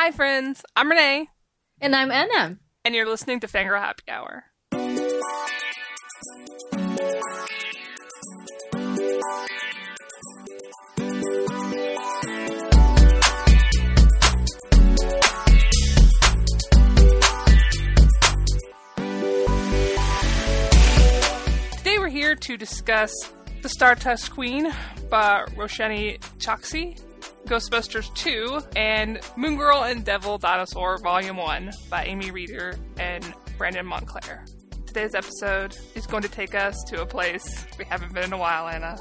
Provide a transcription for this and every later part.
Hi, friends. I'm Renay, And I'm Ana. and you're listening to Fangirl Happy Hour. Today we're here to discuss The Star Stardust Queen by Roshani Chokshi, Ghostbusters 2, and Moon Girl and Devil Dinosaur Volume 1 by Amy Reeder and Brandon Montclare. Today's episode is going to take us to a place we haven't been in a while, Ana.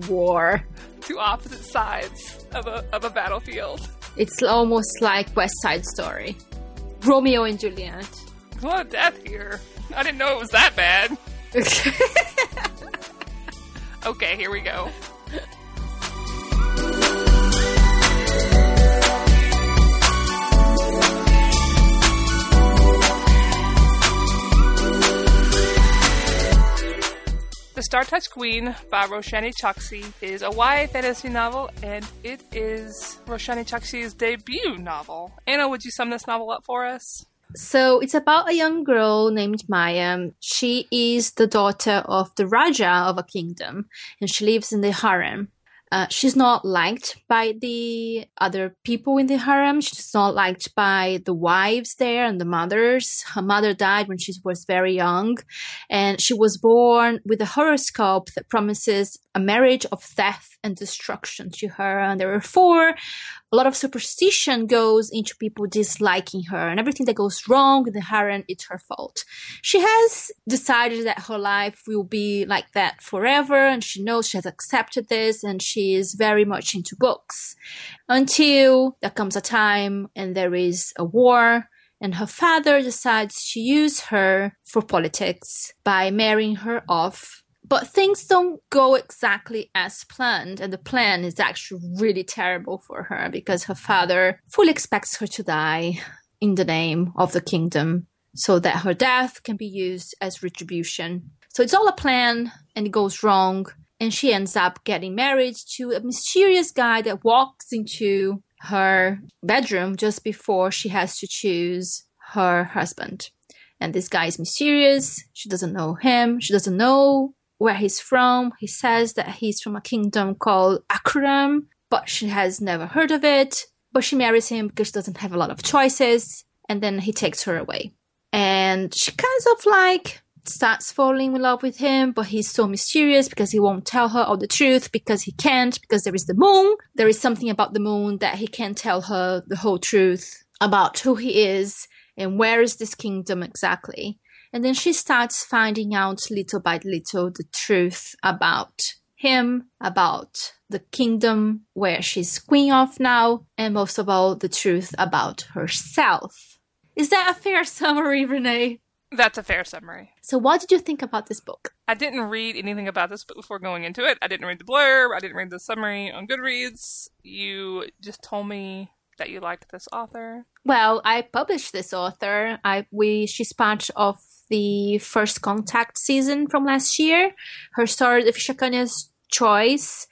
War. Two opposite sides of a, of a battlefield. It's almost like West Side Story. Romeo and Juliet. A lot of death here. I didn't know it was that bad. Okay, here we go. The Star Touch Queen by Roshani Chokshi is a YA fantasy novel, and it is Roshani Chokshi's debut novel. Ana, would you sum this novel up for us? So it's about a young girl named Maya. She is the daughter of the Raja of a kingdom, and she lives in the harem. Uh, she's not liked by the other people in the harem. She's not liked by the wives there and the mothers. Her mother died when she was very young, and she was born with a horoscope that promises a marriage of death and destruction to her. And therefore, a lot of superstition goes into people disliking her, and everything that goes wrong with the harem, it's her fault. She has decided that her life will be like that forever, and she knows she has accepted this, and she is very much into books. Until there comes a time and there is a war, and her father decides to use her for politics by marrying her off. But things don't go exactly as planned, and the plan is actually really terrible for her because her father fully expects her to die in the name of the kingdom so that her death can be used as retribution. So it's all a plan, and it goes wrong, and she ends up getting married to a mysterious guy that walks into her bedroom just before she has to choose her husband. And this guy is mysterious. She doesn't know him. She doesn't know where he's from. He says that he's from a kingdom called Akram, but she has never heard of it. But she marries him because she doesn't have a lot of choices. And then he takes her away. And she kind of like starts falling in love with him, but he's so mysterious because he won't tell her all the truth because he can't, because there is the moon. There is something about the moon that he can't tell her the whole truth about who he is and where is this kingdom exactly. And then she starts finding out little by little the truth about him, about the kingdom where she's queen of now, and most of all, the truth about herself. Is that a fair summary, Renay? That's a fair summary. So, what did you think about this book? I didn't read anything about this book before going into it. I didn't read the blurb. I didn't read the summary on Goodreads. You just told me that you liked this author. Well, I published this author. I we she's part of the first contact season from last year. Her story, The Vishakanya's Choice,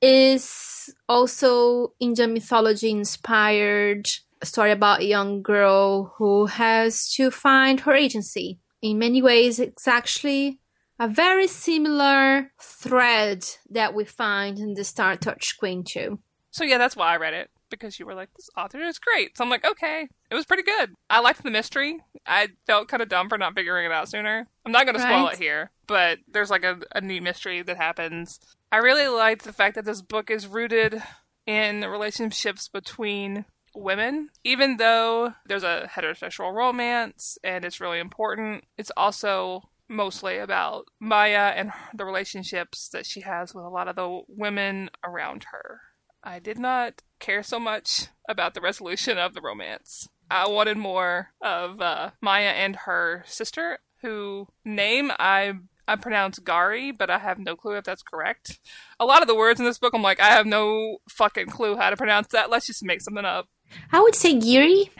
is also Indian mythology inspired. Story about a young girl who has to find her agency. In many ways, it's actually a very similar thread that we find in the Star Touch Queen too. So yeah, that's why I read it because you were like, this author is great. So I'm like, okay, it was pretty good. I liked the mystery. I felt kind of dumb for not figuring it out sooner. I'm not going to spoil it here, but there's like a, a neat mystery that happens. I really liked the fact that this book is rooted in relationships between women. Even though there's a heterosexual romance and it's really important, it's also mostly about Maya and the relationships that she has with a lot of the women around her. I did not care so much about the resolution of the romance. I wanted more of uh, Maya and her sister, who name I I pronounce Gari, but I have no clue if that's correct. A lot of the words in this book, I'm like, I have no fucking clue how to pronounce that. Let's just make something up. I would say Giri.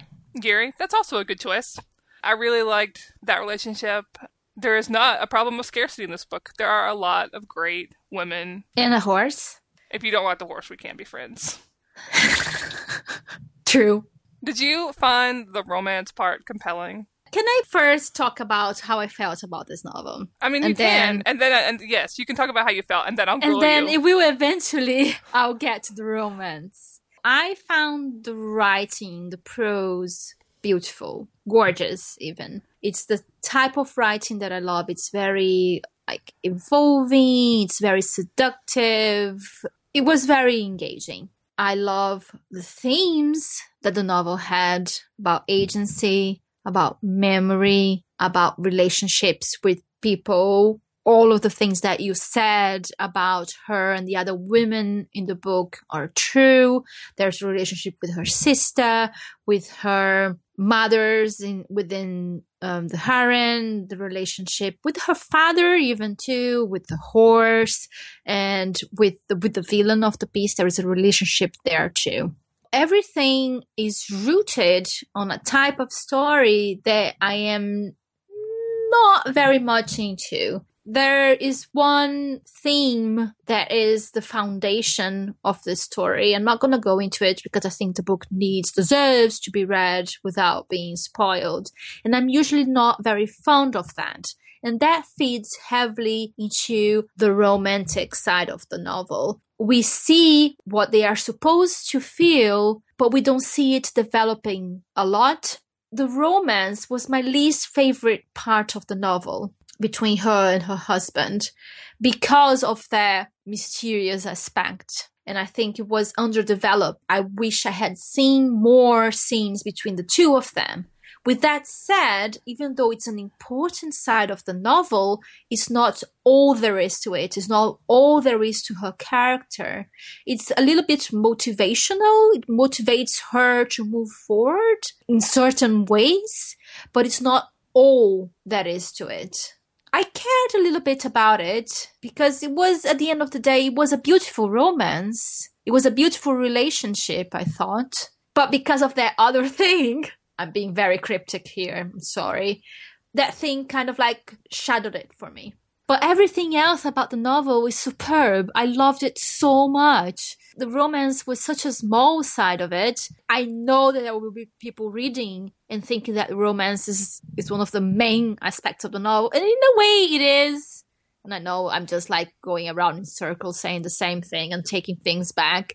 Gary, that's also a good choice. I really liked that relationship. There is not a problem with scarcity in this book. There are a lot of great women. And a horse. If you don't like the horse, we can't be friends. True. Did you find the romance part compelling? Can I first talk about how I felt about this novel? I mean, you And can, then- and then, and yes, you can talk about how you felt, and then I'll and then you. it will eventually I'll get to the romance. I found the writing, the prose beautiful, gorgeous even. It's the type of writing that I love. It's very like involving, it's very seductive. It was very engaging. I love the themes that the novel had about agency, about memory, about relationships with people, all of the things that you said about her and the other women in the book are true. There's a relationship with her sister, with her mothers in within um, the harem, the relationship with her father, even too, with the horse, and with the with the villain of the piece. There is a relationship there too. Everything is rooted on a type of story that I am not very much into. There is one theme that is the foundation of the story. I'm not going to go into it because I think the book needs, deserves to be read without being spoiled. And I'm usually not very fond of that. And that feeds heavily into the romantic side of the novel. We see what they are supposed to feel, but we don't see it developing a lot the romance was my least favorite part of the novel between her and her husband because of their mysterious aspect. And I think it was underdeveloped. I wish I had seen more scenes between the two of them. With that said, even though it's an important side of the novel, it's not all there is to it. It's not all there is to her character. It's a little bit motivational. It motivates her to move forward in certain ways, but it's not all that is to it. I cared a little bit about it because it was, at the end of the day, it was a beautiful romance. It was a beautiful relationship, I thought. But because of that other thing, I'm being very cryptic here, I'm sorry. That thing kind of like shadowed it for me. But everything else about the novel is superb. I loved it so much. The romance was such a small side of it. I know that there will be people reading and thinking that romance is, is one of the main aspects of the novel. And in a way, it is. And I know I'm just like going around in circles saying the same thing and taking things back.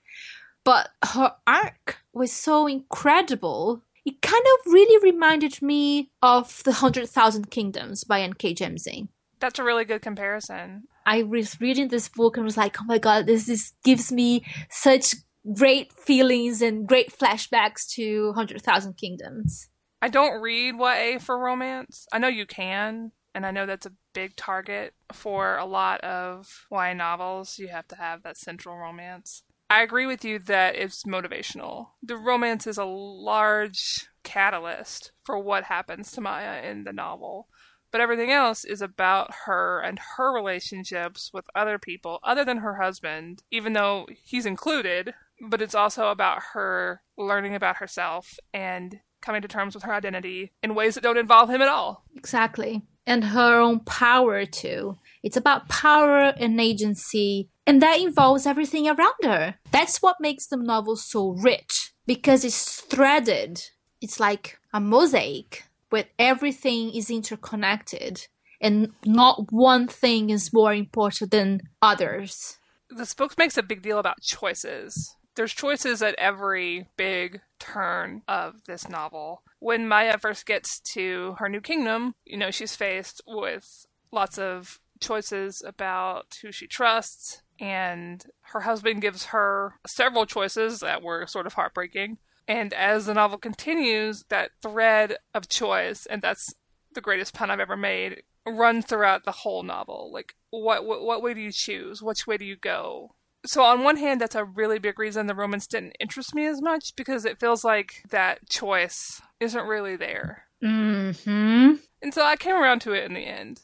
But her arc was so incredible. It kind of really reminded me of The Hundred Thousand Kingdoms by N.K. Jemisin. That's a really good comparison. I was reading this book and was like, oh my god, this is gives me such great feelings and great flashbacks to Hundred Thousand Kingdoms. I don't read YA for romance. I know you can, and I know that's a big target for a lot of YA novels. You have to have that central romance. I agree with you that it's motivational. The romance is a large catalyst for what happens to Maya in the novel. But everything else is about her and her relationships with other people other than her husband, even though he's included. But it's also about her learning about herself and coming to terms with her identity in ways that don't involve him at all. Exactly. And her own power too. It's about power and agency, and that involves everything around her. That's what makes the novel so rich because it's threaded. It's like a mosaic where everything is interconnected and not one thing is more important than others. This book makes a big deal about choices. There's choices at every big turn of this novel. When Maya first gets to her new kingdom, you know, she's faced with lots of choices about who she trusts, and her husband gives her several choices that were sort of heartbreaking. And as the novel continues, that thread of choice, and that's the greatest pun I've ever made, runs throughout the whole novel. Like, what, what what way do you choose? Which way do you go? So on one hand, that's a really big reason the romance didn't interest me as much because it feels like that choice isn't really there. Mm-hmm. And so I came around to it in the end.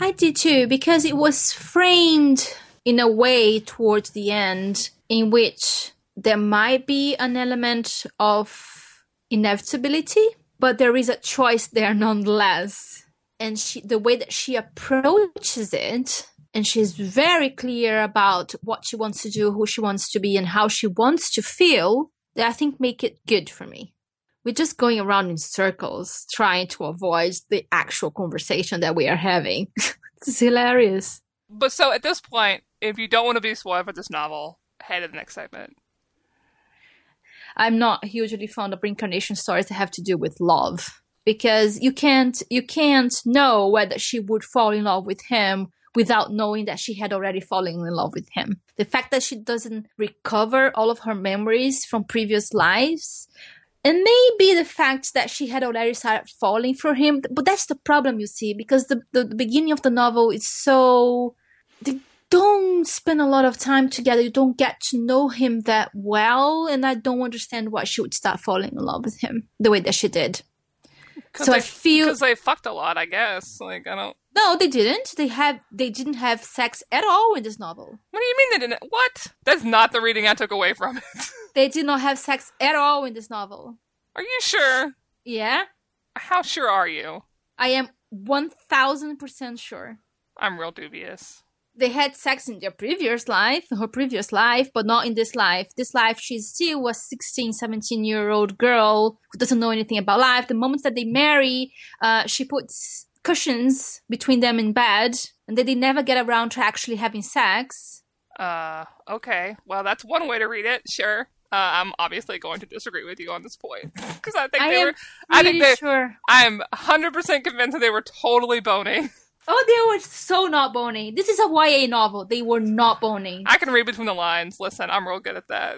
I did too, because it was framed in a way towards the end in which there might be an element of inevitability, but there is a choice there nonetheless. And she, the way that she approaches it and she's very clear about what she wants to do, who she wants to be, and how she wants to feel, that I think make it good for me. We're just going around in circles trying to avoid the actual conversation that we are having. it's hilarious. But so at this point, if you don't want to be spoiled for this novel, head to the next segment. I'm not hugely fond of reincarnation stories that have to do with love because you can't you can't know whether she would fall in love with him without knowing that she had already fallen in love with him. The fact that she doesn't recover all of her memories from previous lives and maybe the fact that she had already started falling for him but that's the problem you see because the, the, the beginning of the novel is so they don't spend a lot of time together you don't get to know him that well and i don't understand why she would start falling in love with him the way that she did so they, i feel because they fucked a lot, I guess. Like I don't. no they didn't they have they didn't have sex at all in this novel What do you mean they didn't? What? That's not the reading I took away from it. they did not have sex at all in this novel Are you sure? yeah How sure are you? i am 1000% sure I'm real dubious. They had sex in their previous life, her previous life, but not in this life. This life, she's still a 16, 17 year old girl who doesn't know anything about life. The moment that they marry, uh, she puts cushions between them in bed, and then they never get around to actually having sex. Uh, okay. Well, that's one way to read it. Sure. Uh, I'm obviously going to disagree with you on this point because I think I they were. I think they. sure. I'm 100% convinced that they were totally boning. Oh, they were so not bony. This is a YA novel. They were not bony. I can read between the lines. Listen, I'm real good at that.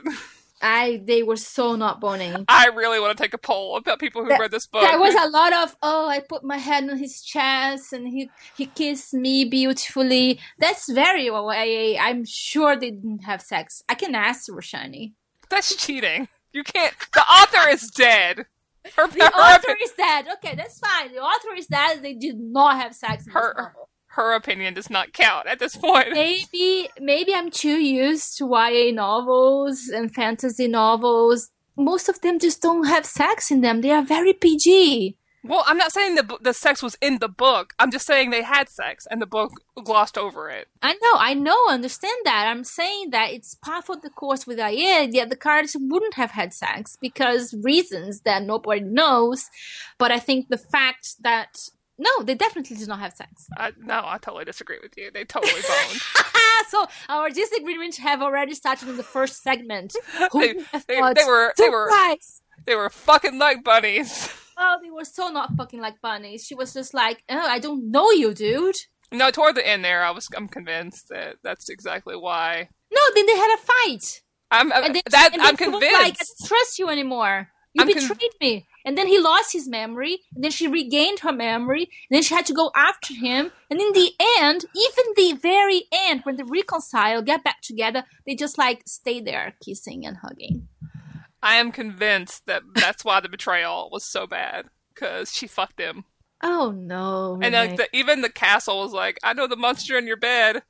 I they were so not bony. I really want to take a poll about people who That- read this book. There was a lot of oh, I put my head on his chest and he he kissed me beautifully. That's very YA. I'm sure they didn't have sex. I can ask Roshani. That's cheating. You can't. The author is dead. Her, The author is dead. Okay, that's fine. The author is dead. They did not have sex. In Her- her opinion does not count at this point. Maybe maybe I'm too used to YA novels and fantasy novels. Most of them just don't have sex in them. They are very PG. Well, I'm not saying the the sex was in the book. I'm just saying they had sex and the book glossed over it. I know, I know, understand that. I'm saying that it's part of the course with YA, yet the characters wouldn't have had sex because reasons that nobody knows. But I think the fact that no, they definitely did not have sex. I, no, I totally disagree with you. They totally boned. so our disagreements have already started in the first segment. They- they- they were- they were- they were fucking like bunnies. Oh, they were so not fucking like bunnies. She was just like, oh, I don't know you, dude. No, toward the end there, I was I'm convinced that that's exactly why. No, then they had a fight. I'm I'm- And then, that and I'm convinced. like, I don't trust you anymore. You I'm con- betrayed me. And then he lost his memory. And then she regained her memory. And then she had to go after him. And in the end, even the very end, when they reconcile, get back together, they just like stay there kissing and hugging. I am convinced that that's why the betrayal was so bad because she fucked him. Oh no. And uh, like the, even the castle was like, I know the monster in your bed.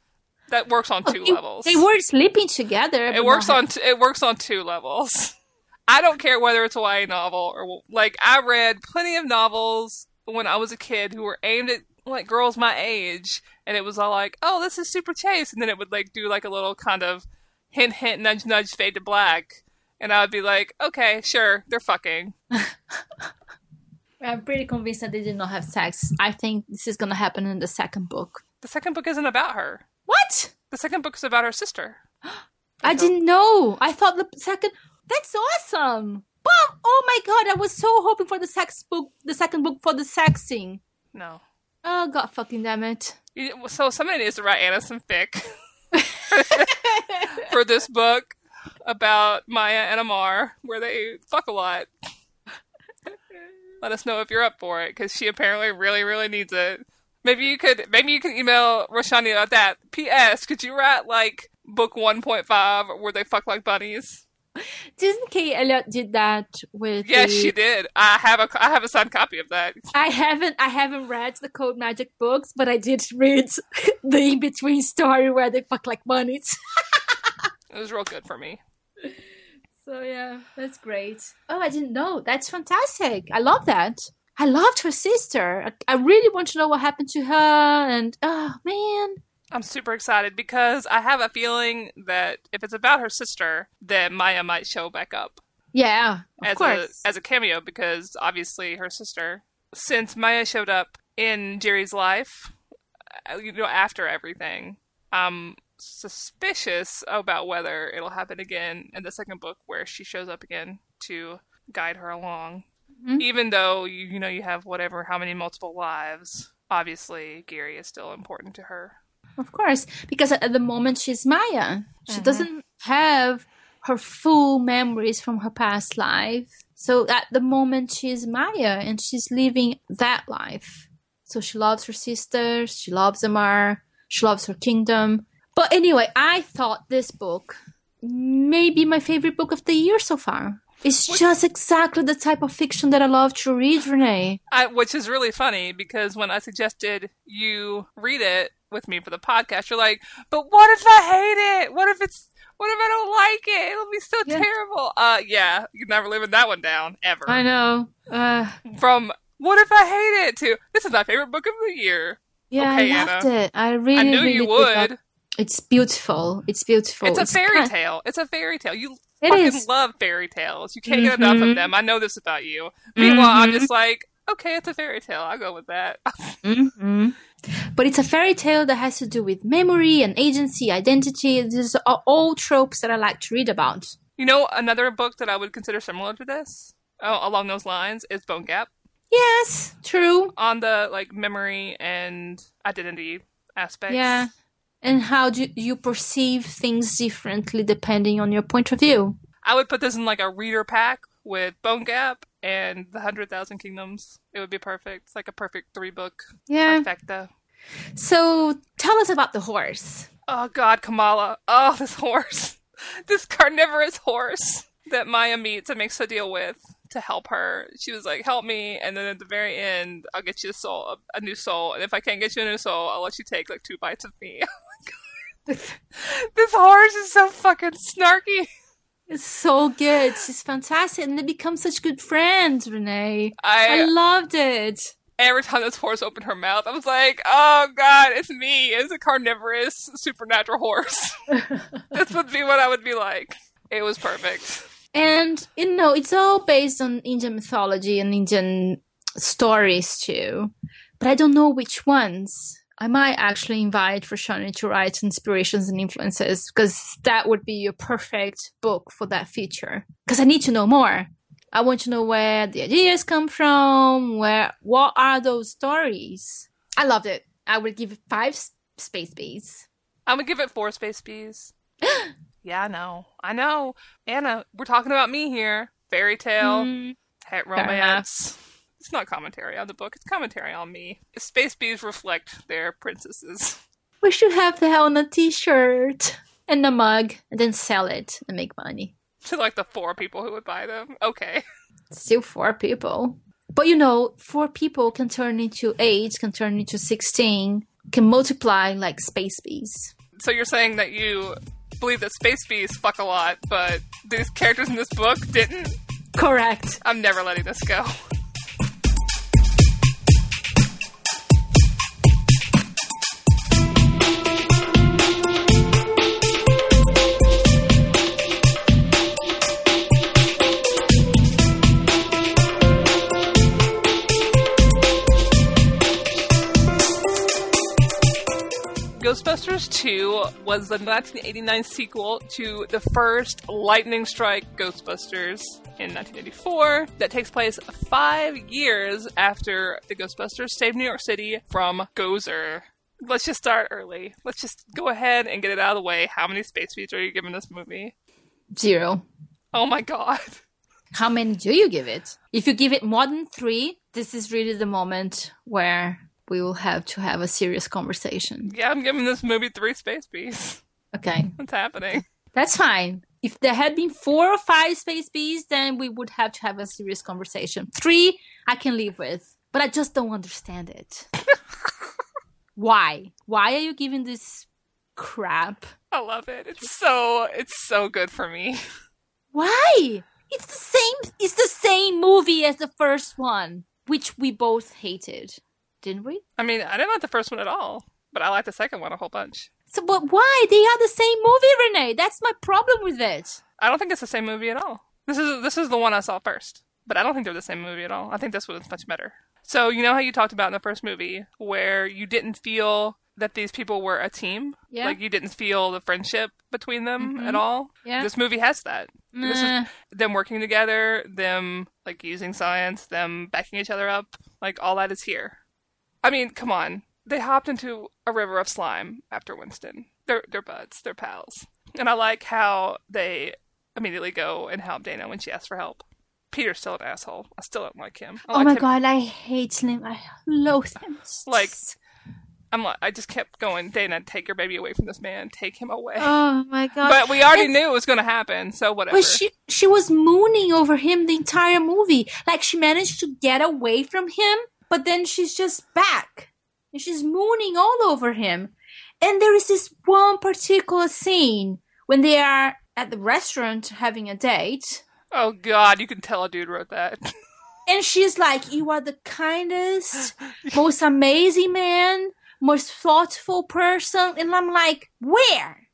That works on oh, two they, levels. They were sleeping together. it works on t- it works on two levels. I don't care whether it's a YA novel or like I read plenty of novels when I was a kid who were aimed at like girls my age, and it was all like, "Oh, this is super chase," and then it would like do like a little kind of hint, hint, nudge, nudge, fade to black, and I would be like, "Okay, sure, they're fucking." I'm pretty convinced that they did not have sex. I think this is gonna happen in the second book. The second book isn't about her. What? The second book is about her sister. I didn't know. I thought the second. That's awesome. But oh my god, I was so hoping for the sex book, the second book for the sex scene. No. Oh god, fucking damn it! So somebody needs to write Ana some fic for this book about Maya and Amar, where they fuck a lot. Let us know if you're up for it, because she apparently really, really needs it. Maybe you could, maybe you can email Roshani about that. P.S. Could you write like book 1.5 where they fuck like bunnies? Didn't Kate Elliott did that with? Yes, the- she did. I have a, I have a signed copy of that. I haven't, I haven't read the Cold Magic books, but I did read the in between story where they fuck like bunnies. It was real good for me. So yeah, that's great. Oh, I didn't know. That's fantastic. I love that. I loved her sister. I, I really want to know what happened to her. And oh man, I'm super excited because I have a feeling that if it's about her sister, then Maya might show back up Yeah, of as course. a as a cameo because obviously her sister. Since Maya showed up in Jerry's life, uh, you know, after everything, I'm suspicious about whether it'll happen again in the second book where she shows up again to guide her along. Mhm. Even though you you know you have whatever how many multiple lives, obviously Gary is still important to her. Of course, because at the moment she's Maya. She Mhm. doesn't have her full memories from her past life. So at the moment she's Maya and she's living that life. So she loves her sisters, she loves Amar, she loves her kingdom. But anyway, I thought this book may be my favorite book of the year so far. It's What- just exactly the type of fiction that I love to read, Renay. I, which is really funny because when I suggested you read it with me for the podcast, you're like, "But what if I hate it? What if it's what if I don't like it? It'll be so Yeah. terrible." Uh, yeah, you're never living that one down ever. I know. Uh, From what if I hate it to this is my favorite book of the year. yeah, Okay, I loved Ana. it. I really, I knew really you would. It's beautiful. It's beautiful. It's a fairy kind- tale. It's a fairy tale. You It fucking is. love fairy tales. You can't get enough of Mhm. them. I know this about you. Meanwhile, I'm Mhm. just like, okay, it's a fairy tale. I'll go with that. hmm But it's a fairy tale that has to do with memory and agency, identity. These are all tropes that I like to read about. You know, another book that I would consider similar to this, uh, along those lines, is Bone Gap Yes, true. on the like memory and identity aspects. Yeah. And how do you perceive things differently depending on your point of view? I would put this in like a reader pack with Bone Gap and The Hundred Thousand Kingdoms. It would be perfect. It's like a perfect three book Yeah. trifecta. So tell us about the horse. Oh God, Kamala! Oh, this horse, this carnivorous horse that Maya meets and makes a deal with to help her. She was like, "Help me," and then at the very end, I'll get you a soul, a, a new soul, and if I can't get you a new soul, I'll let you take like two bites of me. This horse is so fucking snarky. It's so good. She's fantastic. And they become such good friends, Renay. I I loved it. every time this horse opened her mouth, I was like, "Oh God, it's me! It's a carnivorous supernatural horse." this would be what I would be like. It was perfect. And you know, it's all based on Indian mythology and Indian stories too. But I don't know which ones. I might actually invite Roshani to write inspirations and influences because that would be a perfect book for that feature. Because I need to know more. I want to know where the ideas come from, where what are those stories. I loved it. I would give it five space bees. I'm gonna give it four space bees. yeah, I know. I know. Ana, we're talking about me here. Fairy tale, Mm, enough. romance. It's not commentary on the book, it's commentary on me. Space bees reflect their princesses. We should have that on a t-shirt and a mug and then sell it and make money. To like the four people who would buy them. Okay. Still four people. But you know, four people can turn into eight, can turn into 16, can multiply like space bees. So you're saying that you believe that space bees fuck a lot, but these characters in this book didn't? Correct. I'm never letting this go. 2 was the 1989 sequel to the first Lightning Strike Ghostbusters in 1984 that takes place five years after the Ghostbusters saved New York City from Gozer. Let's just start early. Let's just go ahead and get it out of the way. How many space beats are you giving this movie? Zero. Oh my god. How many do you give it? If you give it more than three, this is really the moment where we will have to have a serious conversation. Yeah, I'm giving this movie three space bees. Okay. What's happening? That's fine. If there had been four or five space bees, then we would have to have a serious conversation. Three, I can live with, but I just don't understand it. Why? Why are you giving this crap? I love it. It's so it's so good for me. Why? It's the same. It's the same movie as the first one, which we both hated, didn't we? I mean, I didn't like the first one at all, but I liked the second one a whole bunch. So, but why? They are the same movie, Renay. That's my problem with it. I don't think it's the same movie at all. This is this is the one I saw first, but I don't think they're the same movie at all. I think this one is much better. So you know how you talked about in the first movie where you didn't feel that these people were a team, Yeah. like you didn't feel the friendship between them Mhm. at all. Yeah. This movie has that. This is them working together, them like using science, them backing each other up, like all that is here. I mean, come on. They hopped into a river of slime after Winston. They're they're buds, they're pals. And I like how they immediately go and help Dana when she asks for help. Peter's still an asshole. I still don't like him. I Oh like my him- god, I hate him. I loathe him. Like, I'm like, I just kept going, Dana, take your baby away from this man. Take him away. oh my god. but we already And- knew it was going to happen, so whatever. But she she was mooning over him the entire movie. Like she managed to get away from him, but then she's just back. And she's mooning all over him. And there is this one particular scene when they are at the restaurant having a date. oh god, you can tell a dude wrote that. And she's like, You are the kindest, most amazing man, most thoughtful person. And I'm like, Where?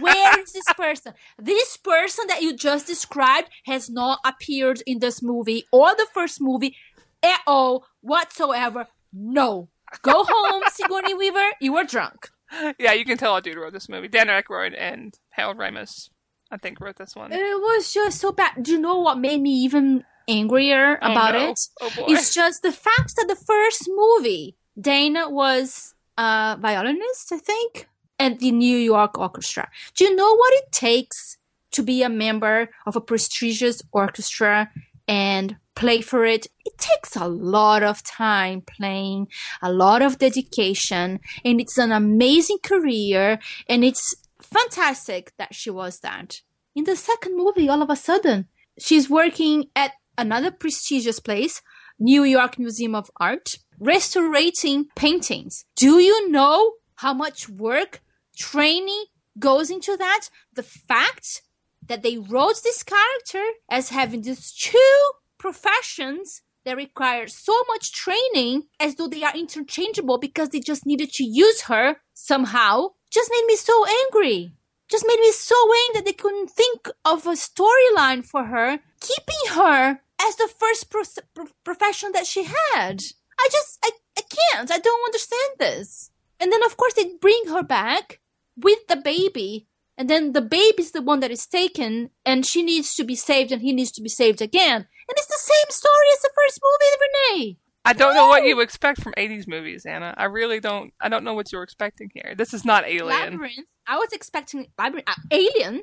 Where is this person? This person that you just described has not appeared in this movie or the first movie at all whatsoever. No. Go home, Sigourney Weaver. You are drunk. yeah, you can tell a dude wrote this movie. Dan Aykroyd and Harold Ramis, I think, wrote this one. It was just so bad. Do you know what made me even angrier Oh, about no. it? Oh. It's just the fact that the first movie, Dana was a violinist, I think, at the New York Orchestra. Do you know what it takes to be a member of a prestigious orchestra and play for it? It takes a lot of time playing, a lot of dedication, and it's an amazing career, and it's fantastic that she was that. In the second movie, all of a sudden, she's working at another prestigious place, New York Museum of Art, restorating paintings. Do you know how much work, training goes into that? The fact that they wrote this character as having these two professions that require so much training as though they are interchangeable because they just needed to use her somehow just made me so angry just made me so angry that they couldn't think of a storyline for her, keeping her as the first pro- pro- profession that she had. I just, I, I can't. I don't understand this. And then, of course, they bring her back with the baby, and then the baby's the one that is taken, and she needs to be saved, and he needs to be saved again. And it's the same story as the first movie, Renay. I don't know what you expect from 80s movies, Ana. I really don't. I don't know what you're expecting here. This is not Alien. Labyrinth. I was expecting Labyrinth. Uh, Alien.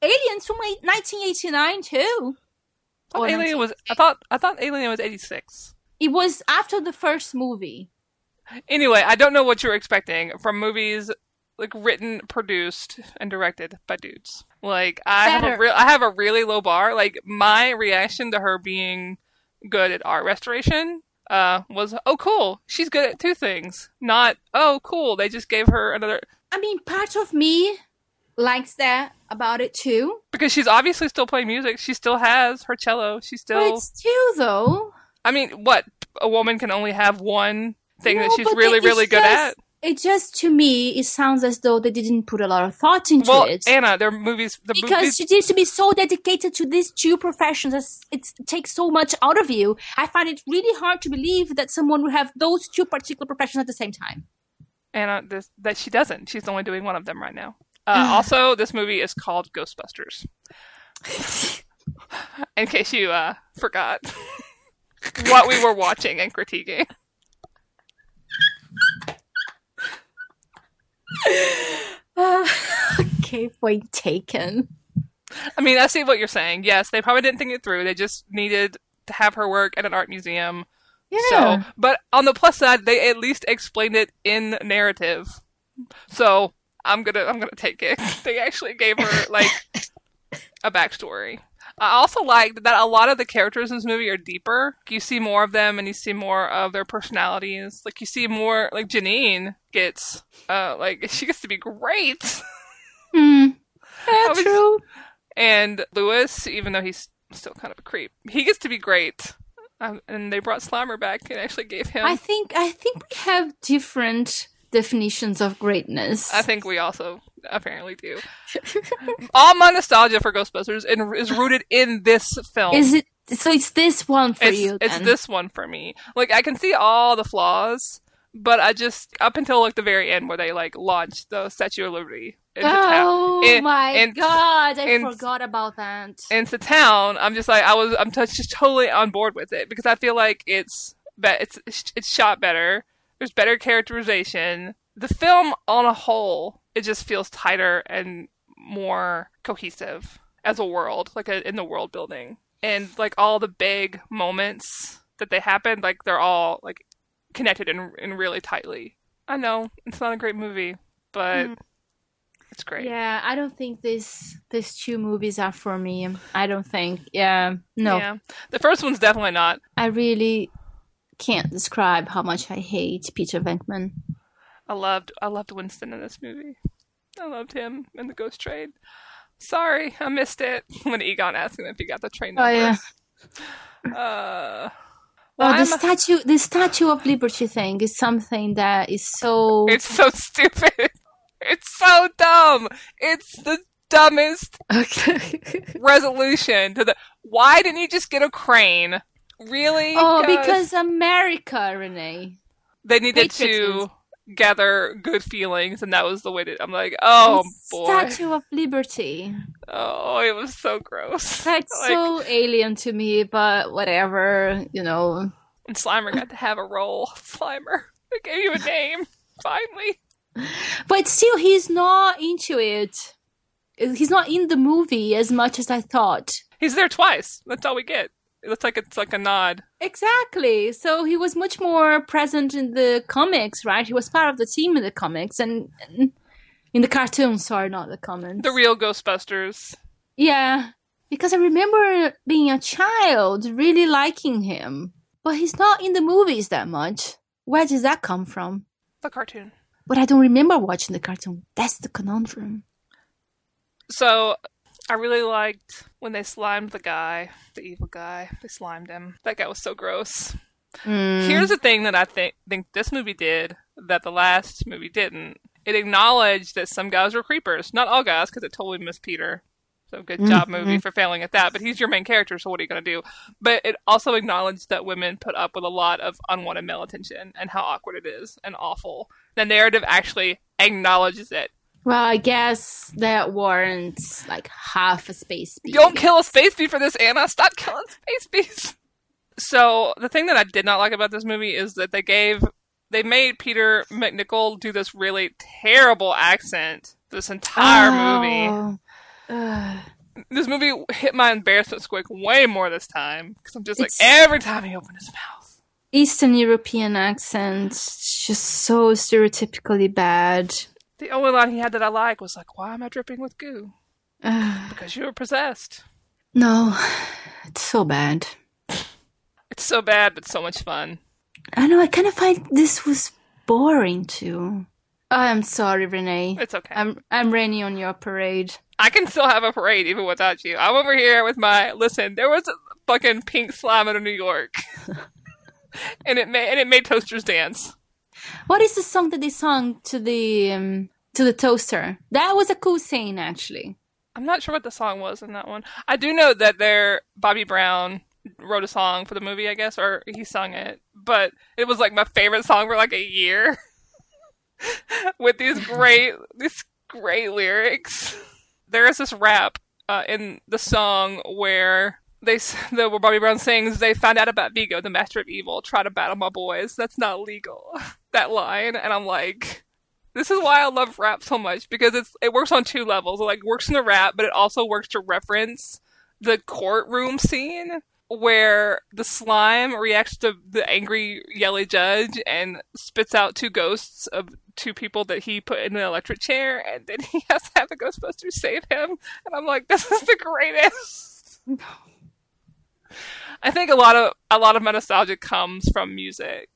Aliens from 1989 too. I thought Alien was. I thought. I thought Alien was 86. It was after the first movie. Anyway, I don't know what you're expecting from movies like written, produced, and directed by dudes. Like I have a Better. real. I have a really low bar. Like my reaction to her being good at art restoration. Uh, was oh cool she's good at two things not oh cool they just gave her another I mean, part of me likes that about it too. because she's obviously still playing music. She still has her cello. But still. it's two though. I mean, what a woman can only have one thing that she's but really, really good at. It just to me, it sounds as though they didn't put a lot of thought into Well, it. Ana, their movies. The because movies, she seems to be so dedicated to these two professions it takes so much out of you i find it really hard to believe that someone would have those two particular professions at the same time Ana, this, that she doesn't. She's only doing one of them right now. Uh, also, this movie is called Ghostbusters. In case you uh, forgot what we were watching and critiquing. Ah, okay point taken I mean, I see what you're saying. Yes, they probably didn't think it through. They just needed to have her work at an art museum. yeah So, but on the plus side, they at least explained it in narrative. So I'm gonna I'm gonna take it. they actually gave her like a backstory. I also like that a lot of the characters in this movie are deeper. You see more of them, and you see more of their personalities. Like you see more. Like Janine gets, uh, like she gets to be great, hmm. yeah, was- true and Lewis, even though he's still kind of a creep, he gets to be great. Um, and they brought Slimer back and actually gave him. i think i think we have different definitions of greatness. I think we also apparently do. All my nostalgia for Ghostbusters in, is rooted in this film. Is it so? It's this one for it's, you. It's this one for me. Like I can see all the flaws, but I just up until like the very end where they like launched the Statue of Liberty. Oh my in- god! I in- forgot about that. into town, I'm just like I was. I'm t- just totally on board with it because I feel like it's be- it's it's shot better. There's better characterization. The film on a whole, it just feels tighter and more cohesive as a world, like a, in the world building, and like all the big moments that they happen, like they're all like connected and and really tightly. I know it's not a great movie, but Mm. it's great. Yeah, I don't think these these two movies are for me. I don't think. Yeah, no, Yeah. The first one's definitely not. I really can't describe how much I hate Peter Venkman. I loved I loved Winston in this movie. I loved him in the Ghost Train. Sorry, I missed it when Egon asked him if he got the train number. Oh yeah. Uh, Well, the statue, the Statue of Liberty thing is something that is so. it's so stupid. It's so dumb. It's the dumbest resolution to the. Why didn't you just get a crane? Really? oh, guys? because America, Renay. they needed Patriotism. to gather good feelings, and that was the way to. I'm like, oh The boy, Statue of Liberty. oh, it was so gross. That's Like- so alien to me, but whatever, you know. And Slimer got to have a role. Slimer. They gave you a name. Finally. But still, he's not into it. He's not in the movie as much as I thought. He's there twice. That's all we get. It looks like it's like a nod. Exactly. So he was much more present in the comics, right? He was part of the team in the comics and, and in the cartoons. Sorry, not the comics. The real Ghostbusters. yeah, because I remember being a child really liking him, but he's not in the movies that much. Where does that come from? The cartoon. But I don't remember watching the cartoon. That's the conundrum. So I really liked when they slimed the guy, the evil guy. They slimed him. That guy was so gross. Mm. Here's the thing that I think think this movie did that the last movie didn't. It acknowledged that some guys were creepers. Not all guys, because it totally missed Peter. So good job, Mhm. movie, for failing at that. But he's your main character, so what are you going to do? But it also acknowledged that women put up with a lot of unwanted male attention and how awkward it is and awful. The narrative actually acknowledges it. Well, I guess that warrants like half a space bee. Don't kill a space bee for this, Ana. Stop killing space bees. So the thing that I did not like about this movie is that they gave they made Peter MacNicol do this really terrible accent this entire oh. movie. Oh. Ugh. This movie hit my embarrassment squick way more this time because I'm just like every time he opened his mouth. Eastern European accent, just so stereotypically bad. The only line he had that I like was like, "Why am I dripping with goo? Because you were possessed." no, it's so bad. It's so bad, but so much fun. I know. I kind of find this was boring too. I'm sorry, Renay. It's okay. I'm I'm raining on your parade. I can still have a parade even without you. I'm over here with my listen. There was a fucking pink slime of New York, and it made and it made toasters dance. What is the song that they sung to the um, to the toaster? That was a cool scene, actually. I'm not sure what the song was in that one. I do know that there Bobby Brown wrote a song for the movie, I guess, or he sung it. But it was like my favorite song for like a year, with these great these great lyrics. There is this rap uh, in the song where they the where Bobby Brown sings, "They found out about Vigo, the master of evil. Try to battle my boys. That's not legal." that line, and I'm like. This is why I love rap so much because it's it works on two levels. It like works in the rap, but it also works to reference the courtroom scene where the slime reacts to the angry yelly judge and spits out two ghosts of two people that he put in an electric chair, and then he has to have the Ghostbusters save him. And I'm like, this is the greatest. I think a lot of a lot of my nostalgia comes from music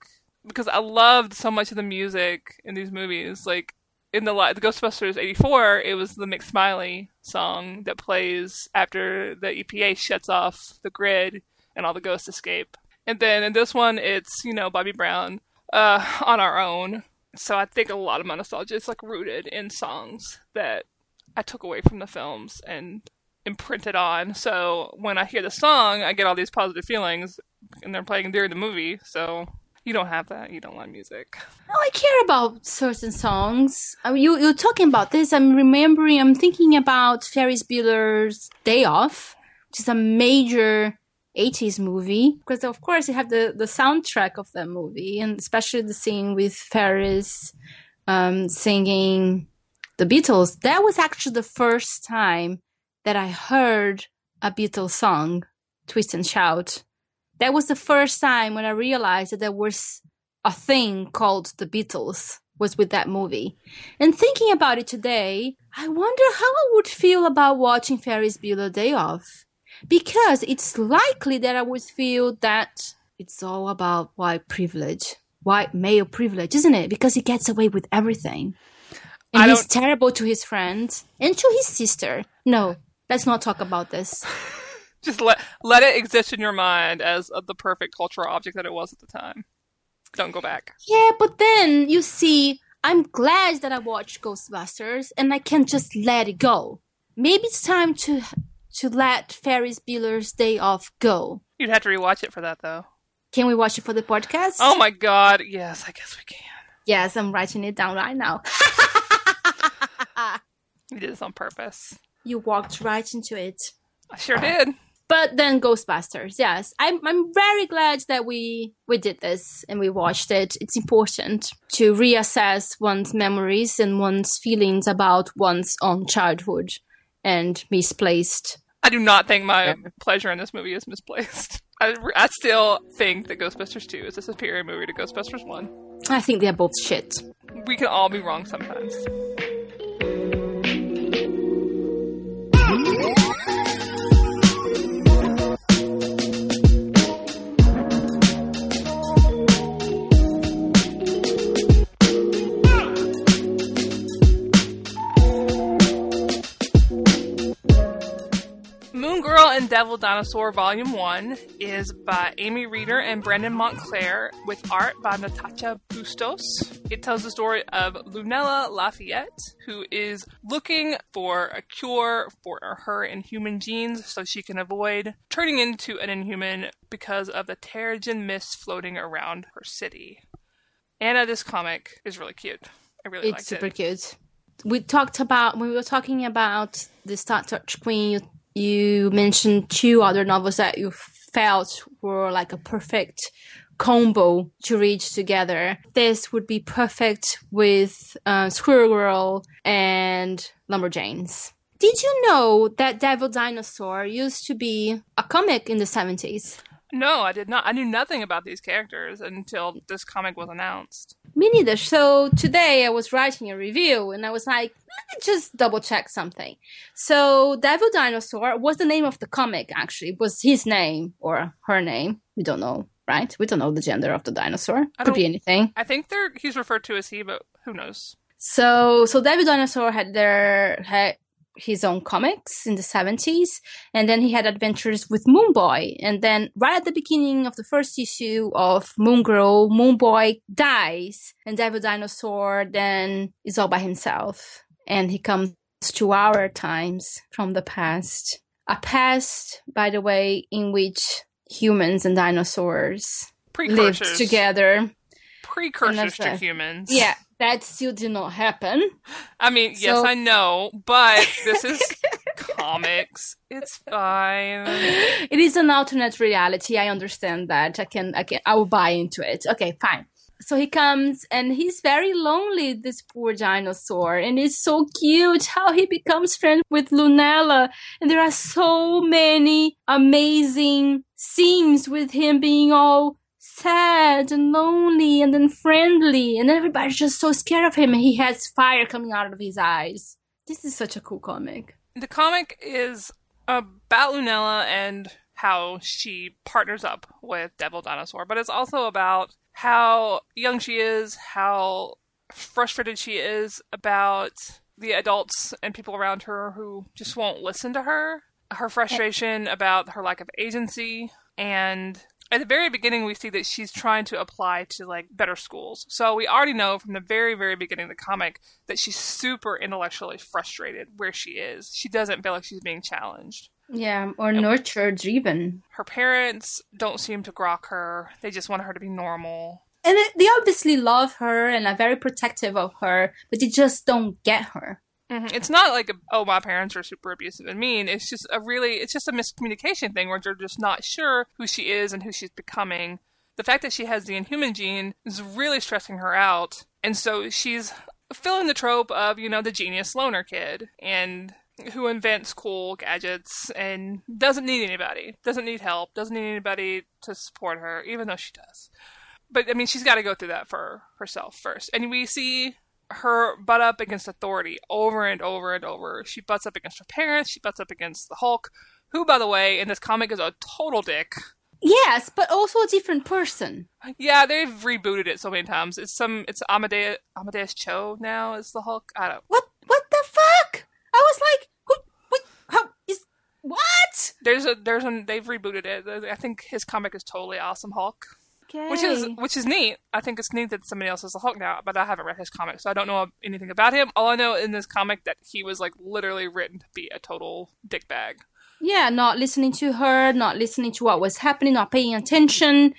because I loved so much of the music in these movies. Like in the the Ghostbusters '84, it was the Mick Smiley song that plays after the EPA shuts off the grid and all the ghosts escape. And then in this one, it's you know Bobby Brown uh, on our own So I think a lot of my nostalgia is like rooted in songs that I took away from the films and imprinted on. So when I hear the song, I get all these positive feelings, and they're playing during the movie. So you don't have that. You don't like music. No, I care about certain songs. You you're talking about this. I'm remembering. I'm thinking about Ferris Bueller's Day Off, which is a major 80s movie because of course you have the the soundtrack of that movie and especially the scene with Ferris um, singing the Beatles. That was actually the first time that I heard a Beatles song, Twist and Shout. That was the first time when I realized that there was a thing called the Beatles was with that movie. And thinking about it today, I wonder how I would feel about watching Ferris Bueller Day Off. Because it's likely that I would feel that it's all about white privilege, white male privilege, isn't it? Because he gets away with everything. And he's terrible to his friends and to his sister. No, let's not talk about this. Just let let it exist in your mind as uh, the perfect cultural object that it was at the time. Don't go back. Yeah, but then you see, I'm glad that I watched Ghostbusters and I can just let it go. Maybe it's time to to let Ferris Bueller's Day Off go. You'd have to rewatch it for that, though. Can we watch it for the podcast? Oh my god! Yes, I guess we can. Yes, I'm writing it down right now. We did this on purpose. You walked right into it. I sure did. But then Ghostbusters, yes, I'm I'm very glad that we we did this and we watched it. It's important to reassess one's memories and one's feelings about one's own childhood and misplaced. I do not think my pleasure in this movie is misplaced. I, I still think that Ghostbusters 2 is a superior movie to Ghostbusters 1. I think they're both shit. We can all be wrong sometimes. And Devil Dinosaur Volume 1 is by Amy Reeder and Brandon Montclare with art by Natasha Bustos. It tells the story of Lunella Lafayette, who is looking for a cure for her inhuman genes so she can avoid turning into an inhuman because of the Terrigen mist floating around her city. Ana, this comic is really cute. I really It's super it. cute. We talked about when we were talking about the Star Touched Queen. You, you mentioned two other novels that you felt were like a perfect combo to read together. This would be perfect with uh, Squirrel Girl and Lumberjanes. Did you know that Devil Dinosaur used to be a comic in the 70s? No, I did not. I knew nothing about these characters until this comic was announced. Me neither. So today I was writing a review and I was like, let me just double check something. So Devil Dinosaur was the name of the comic actually. It was his name or her name. We don't know, right? We don't know the gender of the dinosaur. Could be anything. I think they're he's referred to as he, but who knows? So so Devil Dinosaur had their had his own comics in the 70s and then he had adventures with Moon Boy and then right at the beginning of the first issue of Moon Girl Moon Boy dies and Devil Dinosaur then is all by himself. And he comes to our times from the past. A past by the way in which humans and dinosaurs lived together. Precursors to humans. yeah that still did not happen I mean, yes, I know, but this is comics. It's fine. it is an alternate reality. I understand that. I can, I can, I will buy into it. Okay, fine. So he comes and he's very lonely, this poor dinosaur. And it's so cute how he becomes friends with Lunella. And there are so many amazing scenes with him being all sad and lonely and then friendly. And everybody's just so scared of him. And he has fire coming out of his eyes. This is such a cool comic. The comic is about Lunella and how she partners up with Devil Dinosaur, but it's also about how young she is, how frustrated she is about the adults and people around her who just won't listen to her, her frustration about her lack of agency, and at the very beginning we see that she's trying to apply to like better schools. So we already know from the very very beginning of the comic that she's super intellectually frustrated where she is. She doesn't feel like she's being challenged. Yeah, or nurtured even. her parents don't seem to grok her. They just want her to be normal. And they obviously love her and are very protective of her, but they just don't get her. Mhm. It's not like, oh, my parents are super abusive and mean. It's just a really, it's just a miscommunication thing where they're just not sure who she is and who she's becoming. The fact that she has the inhuman gene is really stressing her out. And so she's filling the trope of, you know, the genius loner kid and who invents cool gadgets and doesn't need anybody, doesn't need help, doesn't need anybody to support her, even though she does. But I mean, she's got to go through that for herself first. And we see her butt up against authority over and over and over. She butts up against her parents. She butts up against the Hulk, who, by the way, in this comic is a total dick. Yes, but also a different person. Yeah, they've rebooted it so many times. It's some, it's Amadeus Amadeus Cho now is the Hulk. I don't. What? What the fuck? I was like, who? What? How is? What? There's a there's a they've rebooted it. I think his comic is totally awesome Hulk, Okay. which is which is neat. I think it's neat that somebody else is the Hulk now, but I haven't read his comic, so I don't know anything about him. All I know in this comic that he was like literally written to be a total dickbag. yeah, not listening to her, not listening to what was happening, not paying attention,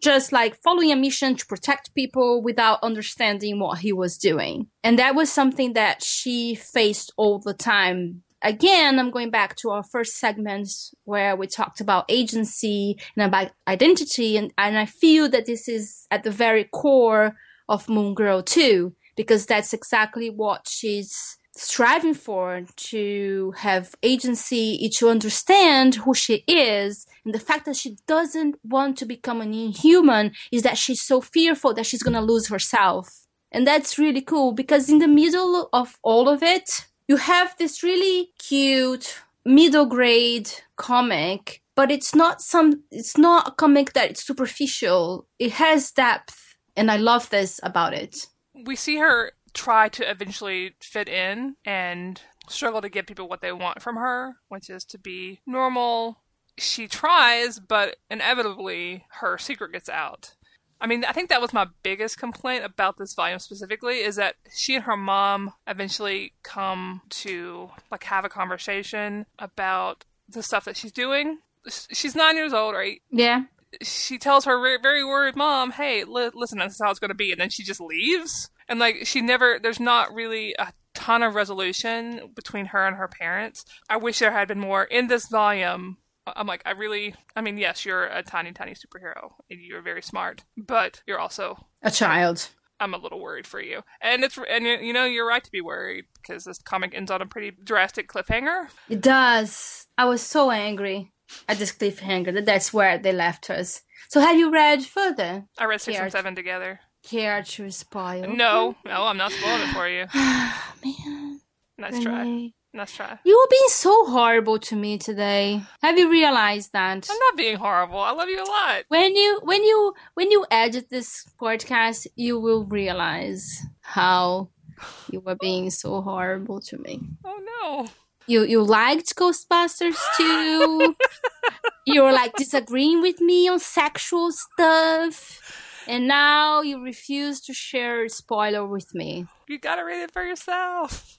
just like following a mission to protect people without understanding what he was doing. And that was something that she faced all the time. Again, I'm going back to our first segment where we talked about agency and about identity, and, and I feel that this is at the very core of Moon Girl too, because that's exactly what she's striving for to have agency, to understand who she is. And the fact that she doesn't want to become an inhuman is that she's so fearful that she's going to lose herself. And that's really cool because in the middle of all of it, you have this really cute middle grade comic, but it's not some, it's not a comic that it's superficial. It has depth. And I love this about it. we see her try to eventually fit in and struggle to give people what they want from her, which is to be normal. She tries, but inevitably her secret gets out. I mean, I think that was my biggest complaint about this volume specifically is that she and her mom eventually come to like have a conversation about the stuff that she's doing. She's nine years old, right? Yeah. she tells her very, very worried mom, "Hey, li- listen, this is how it's going to be," and then she just leaves. And like she never, there's not really a ton of resolution between her and her parents. I wish there had been more in this volume. I'm like, I really, I mean, yes, you're a tiny, tiny superhero, and you're very smart, but you're also, A child. I'm a little worried for you, and it's, and you know, you're right to be worried because this comic ends on a pretty drastic cliffhanger. It does. I was so angry at this cliffhanger that that's where they left us. So have you read further? I read six and seven together. Care to spoil? No, no, I'm not spoiling it for you. Man, Nice try. Renay. Nice try. You were being so horrible to me today. Have you realized that? I'm not being horrible. I love you a lot. When you when you when you edit this podcast, you will realize how you were being so horrible to me. Oh no. You you liked Ghostbusters too. you were like disagreeing with me on sexual stuff. And now you refuse to share a spoiler with me. You gotta read it for yourself.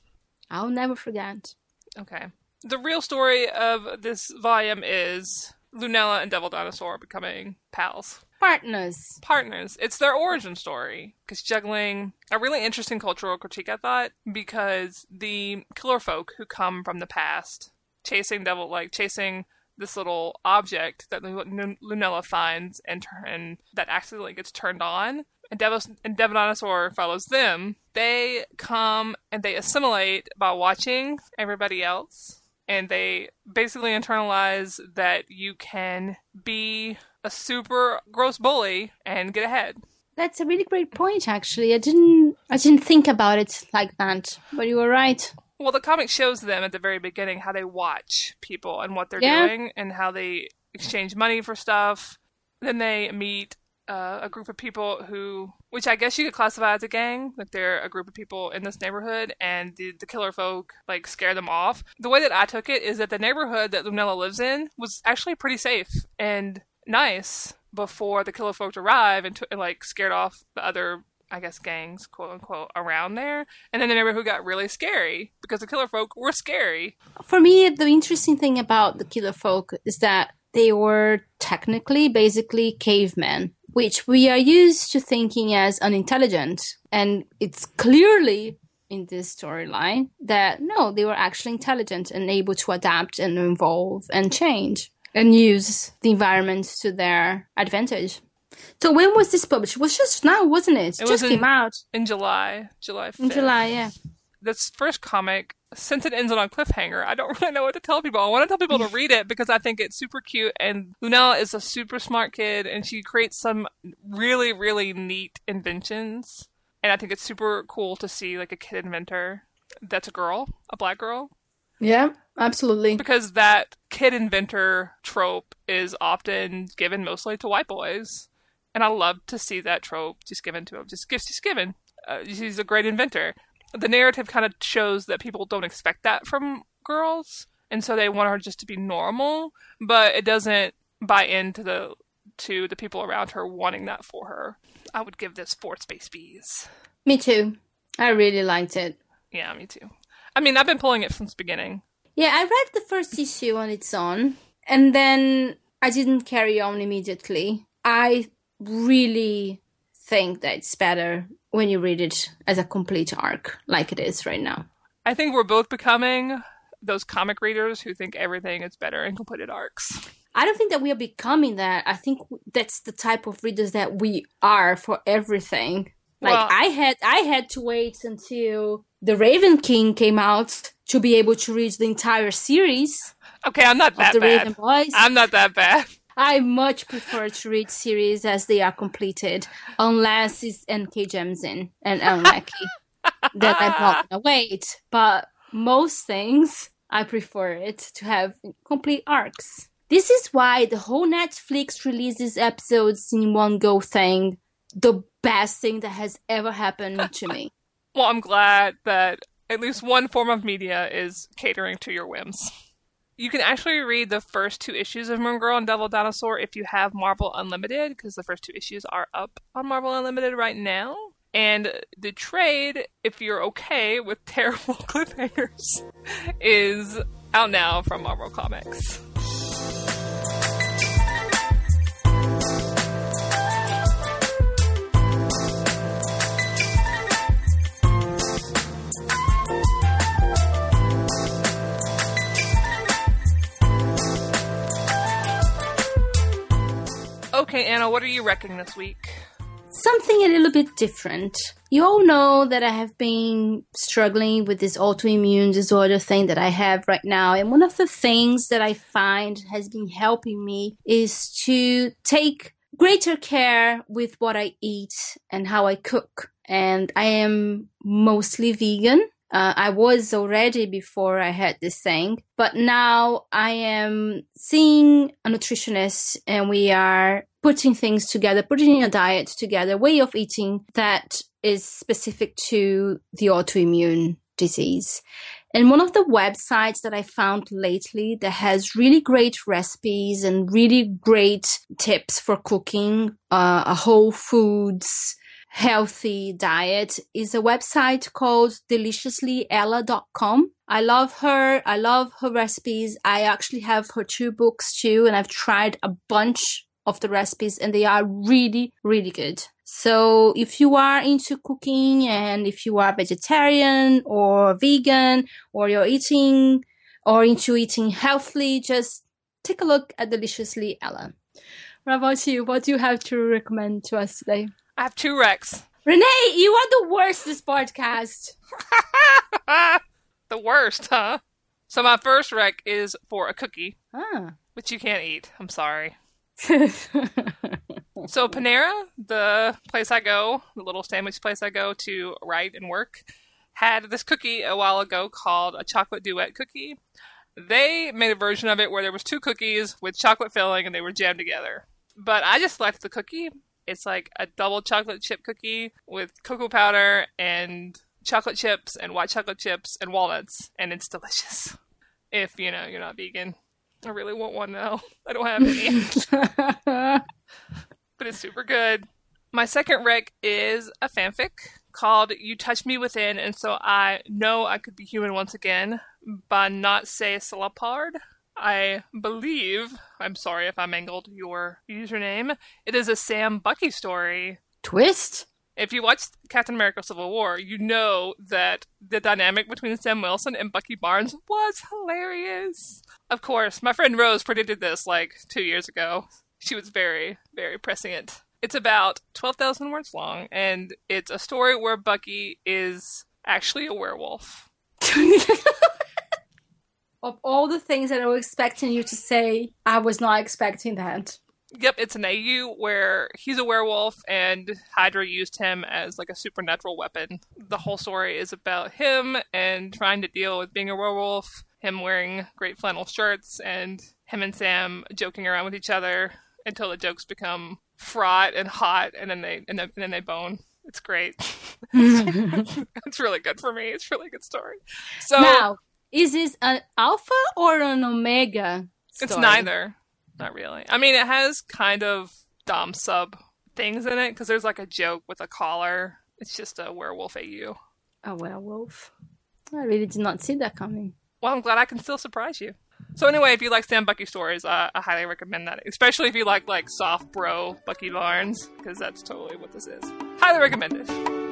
I'll never forget. Okay. The real story of this volume is Lunella and Devil Dinosaur becoming pals. Partners. Partners. It's their origin story. Because juggling a really interesting cultural critique, I thought, because the killer folk who come from the past, chasing devil, like chasing this little object that Lu- Lu- Lunella finds and, and that accidentally gets turned on, and Devil and follows them. They come and they assimilate by watching everybody else, and they basically internalize that you can be a super gross bully and get ahead. That's a really great point actually. I didn't I didn't think about it like that. But you were right. Well, the comic shows them at the very beginning how they watch people and what they're Yeah. doing and how they exchange money for stuff. Then they meet uh, a group of people who, which I guess you could classify as a gang. Like they're a group of people in this neighborhood, and the, the killer folk like scare them off. The way that I took it is that the neighborhood that Lunella lives in was actually pretty safe and nice. before the killer folk arrived and, t- and like scared off the other I guess gangs, quote unquote, around there. And then the neighborhood got really scary because the killer folk were scary. For me, the interesting thing about the killer folk is that they were technically basically cavemen, which we are used to thinking as unintelligent. And it's clearly in this storyline that no, they were actually intelligent and able to adapt and evolve and change and use the environment to their advantage. So when was this published? It was just now, wasn't it? It, It just in- came out In July, July 5th. in July. Yeah. This first comic, since it ends on a cliffhanger, I don't really know what to tell people. I want to tell people to read it because I think it's super cute. And Lunella is a super smart kid and she creates some really, really neat inventions. And I think it's super cool to see like a kid inventor that's a girl, a black girl. Yeah, absolutely. because that kid inventor trope is often given mostly to white boys, and I love to see that trope just given to him. Just just, just given. Uh, she's a great inventor. The narrative kind of shows that people don't expect that from girls, and so they want her just to be normal, but it doesn't buy into the to the people around her wanting that for her. I would give this four space bees. Me too. I really liked it. Yeah, me too. I mean, I've been pulling it since the beginning. Yeah, I read the first issue on its own, and then I didn't carry on immediately. I really think that it's better when you read it as a complete arc, like it is right now. I think we're both becoming those comic readers who think everything is better in completed arcs. I don't think that we are becoming that. I think that's the type of readers that we are for everything. Like Well- I had I had to wait until The Raven King came out to be able to read the entire series Okay, I'm not that the Raven bad. Boys. I'm not that bad. I much prefer to read series as they are completed, unless it's NK Jemisin and Ann Leckie. that I'm not gonna wait. But most things, I prefer it to have complete arcs. This is why the whole Netflix releases episodes in one go thing, the best thing that has ever happened to me. Well, I'm glad that at least one form of media is catering to your whims. You can actually read the first two issues of Moon Girl and Devil Dinosaur if you have Marvel Unlimited, because the first two issues are up on Marvel Unlimited right now. And the trade, if you're okay with terrible cliffhangers, is out now from Marvel Comics. Okay, Ana, what are you wrecking this week? something a little bit different. You all know that I have been struggling with this autoimmune disorder thing that I have right now. And one of the things that I find has been helping me is to take greater care with what I eat and how I cook. And I am mostly vegan. Uh, I was already before I had this thing, but now I am seeing a nutritionist and we are putting things together, putting a diet together, way of eating that is specific to the autoimmune disease. And one of the websites that I found lately that has really great recipes and really great tips for cooking uh, a whole foods healthy diet is a website called deliciouslyella.com. I love her. I love her recipes. I actually have her two books too, and I've tried a bunch of the recipes and they are really, really good. So if you are into cooking and if you are vegetarian or vegan or you're eating or into eating healthily, just take a look at Deliciously Ella. What about you? What do you have to recommend to us today? I have two wrecks. Renay, you are the worst this podcast. the worst, huh? So my first wreck is for a cookie, Ah. which you can't eat. I'm sorry. So Panera, the place I go, the little sandwich place I go to write and work, had this cookie a while ago called a chocolate duet cookie. They made a version of it where there was two cookies with chocolate filling and they were jammed together. But I just liked the cookie. It's like a double chocolate chip cookie with cocoa powder and chocolate chips and white chocolate chips and walnuts, and it's delicious. If you know you're not vegan, I really want one now. I don't have any. But it's super good. My second rec is a fanfic called You Touch Me Within, and so I know I could be human once again by not say Salapard. I believe, I'm sorry if I mangled your username, it is a Sam Bucky story. Twist? If you watched Captain America Civil War, you know that the dynamic between Sam Wilson and Bucky Barnes was hilarious. Of course, my friend Rose predicted this like two years ago. She was very, very prescient. It's about 12,000 words long, and it's a story where Bucky is actually a werewolf. of all the things that I was expecting you to say, I was not expecting that. Yep, it's an AU where he's a werewolf and Hydra used him as like a supernatural weapon. The whole story is about him and trying to deal with being a werewolf, him wearing great flannel shirts, and him and Sam joking around with each other until the jokes become fraught and hot, and then they and then, and then they bone. It's great. it's really good for me. It's a really good story. So now, is this an alpha or an omega? Story? It's neither. Not really. I mean, it has kind of dom sub things in it because there's like a joke with a collar. It's just a werewolf AU. A werewolf. I really did not see that coming. Well, I'm glad I can still surprise you. So anyway, if you like Sam Bucky stories, uh, I highly recommend that. Especially if you like like soft bro Bucky Barnes, because that's totally what this is. Highly recommend it.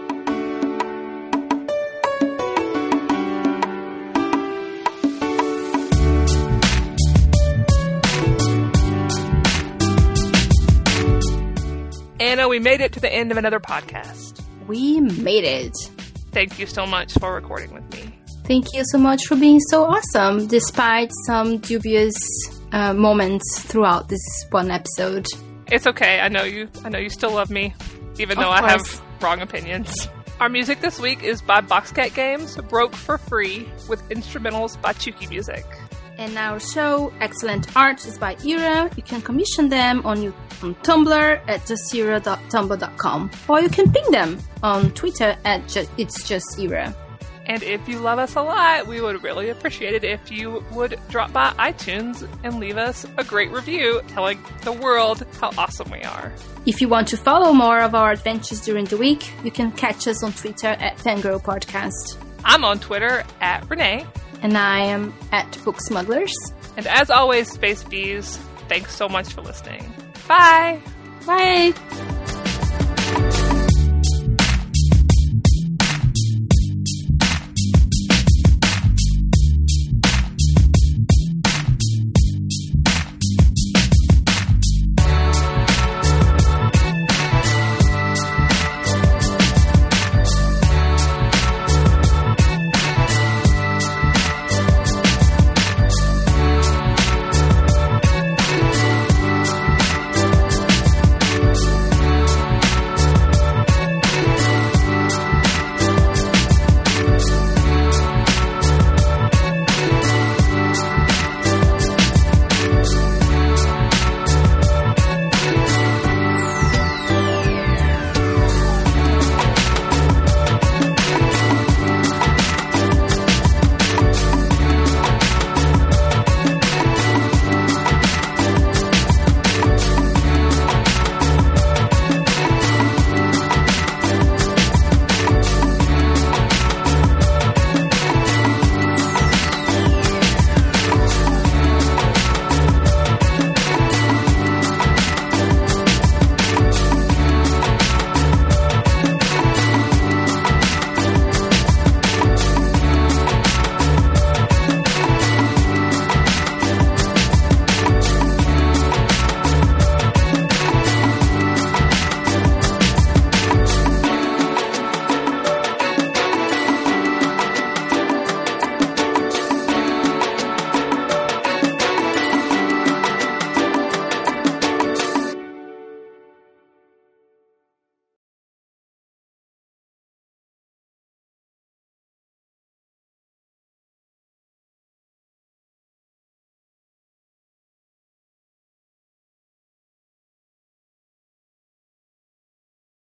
Ana, we made it to the end of another podcast. We made it. Thank you so much for recording with me. Thank you so much for being so awesome, despite some dubious uh, moments throughout this one episode. It's okay. I know you. I know you still love me, even of though course. I have wrong opinions. Our music this week is by Boxcat Games, broke for free with instrumentals by Chuki Music. And our show, Excellent Art, is by Era. You can commission them on, on Tumblr at justera.tumblr.com, or you can ping them on Twitter at ju- It's Just Era. And if you love us a lot, we would really appreciate it if you would drop by iTunes and leave us a great review telling the world how awesome we are. If you want to follow more of our adventures during the week, you can catch us on Twitter at Fangirl Podcast. I'm on Twitter at Renay. And I am at Book Smugglers. And as always, Space Bees, thanks so much for listening. Bye! Bye!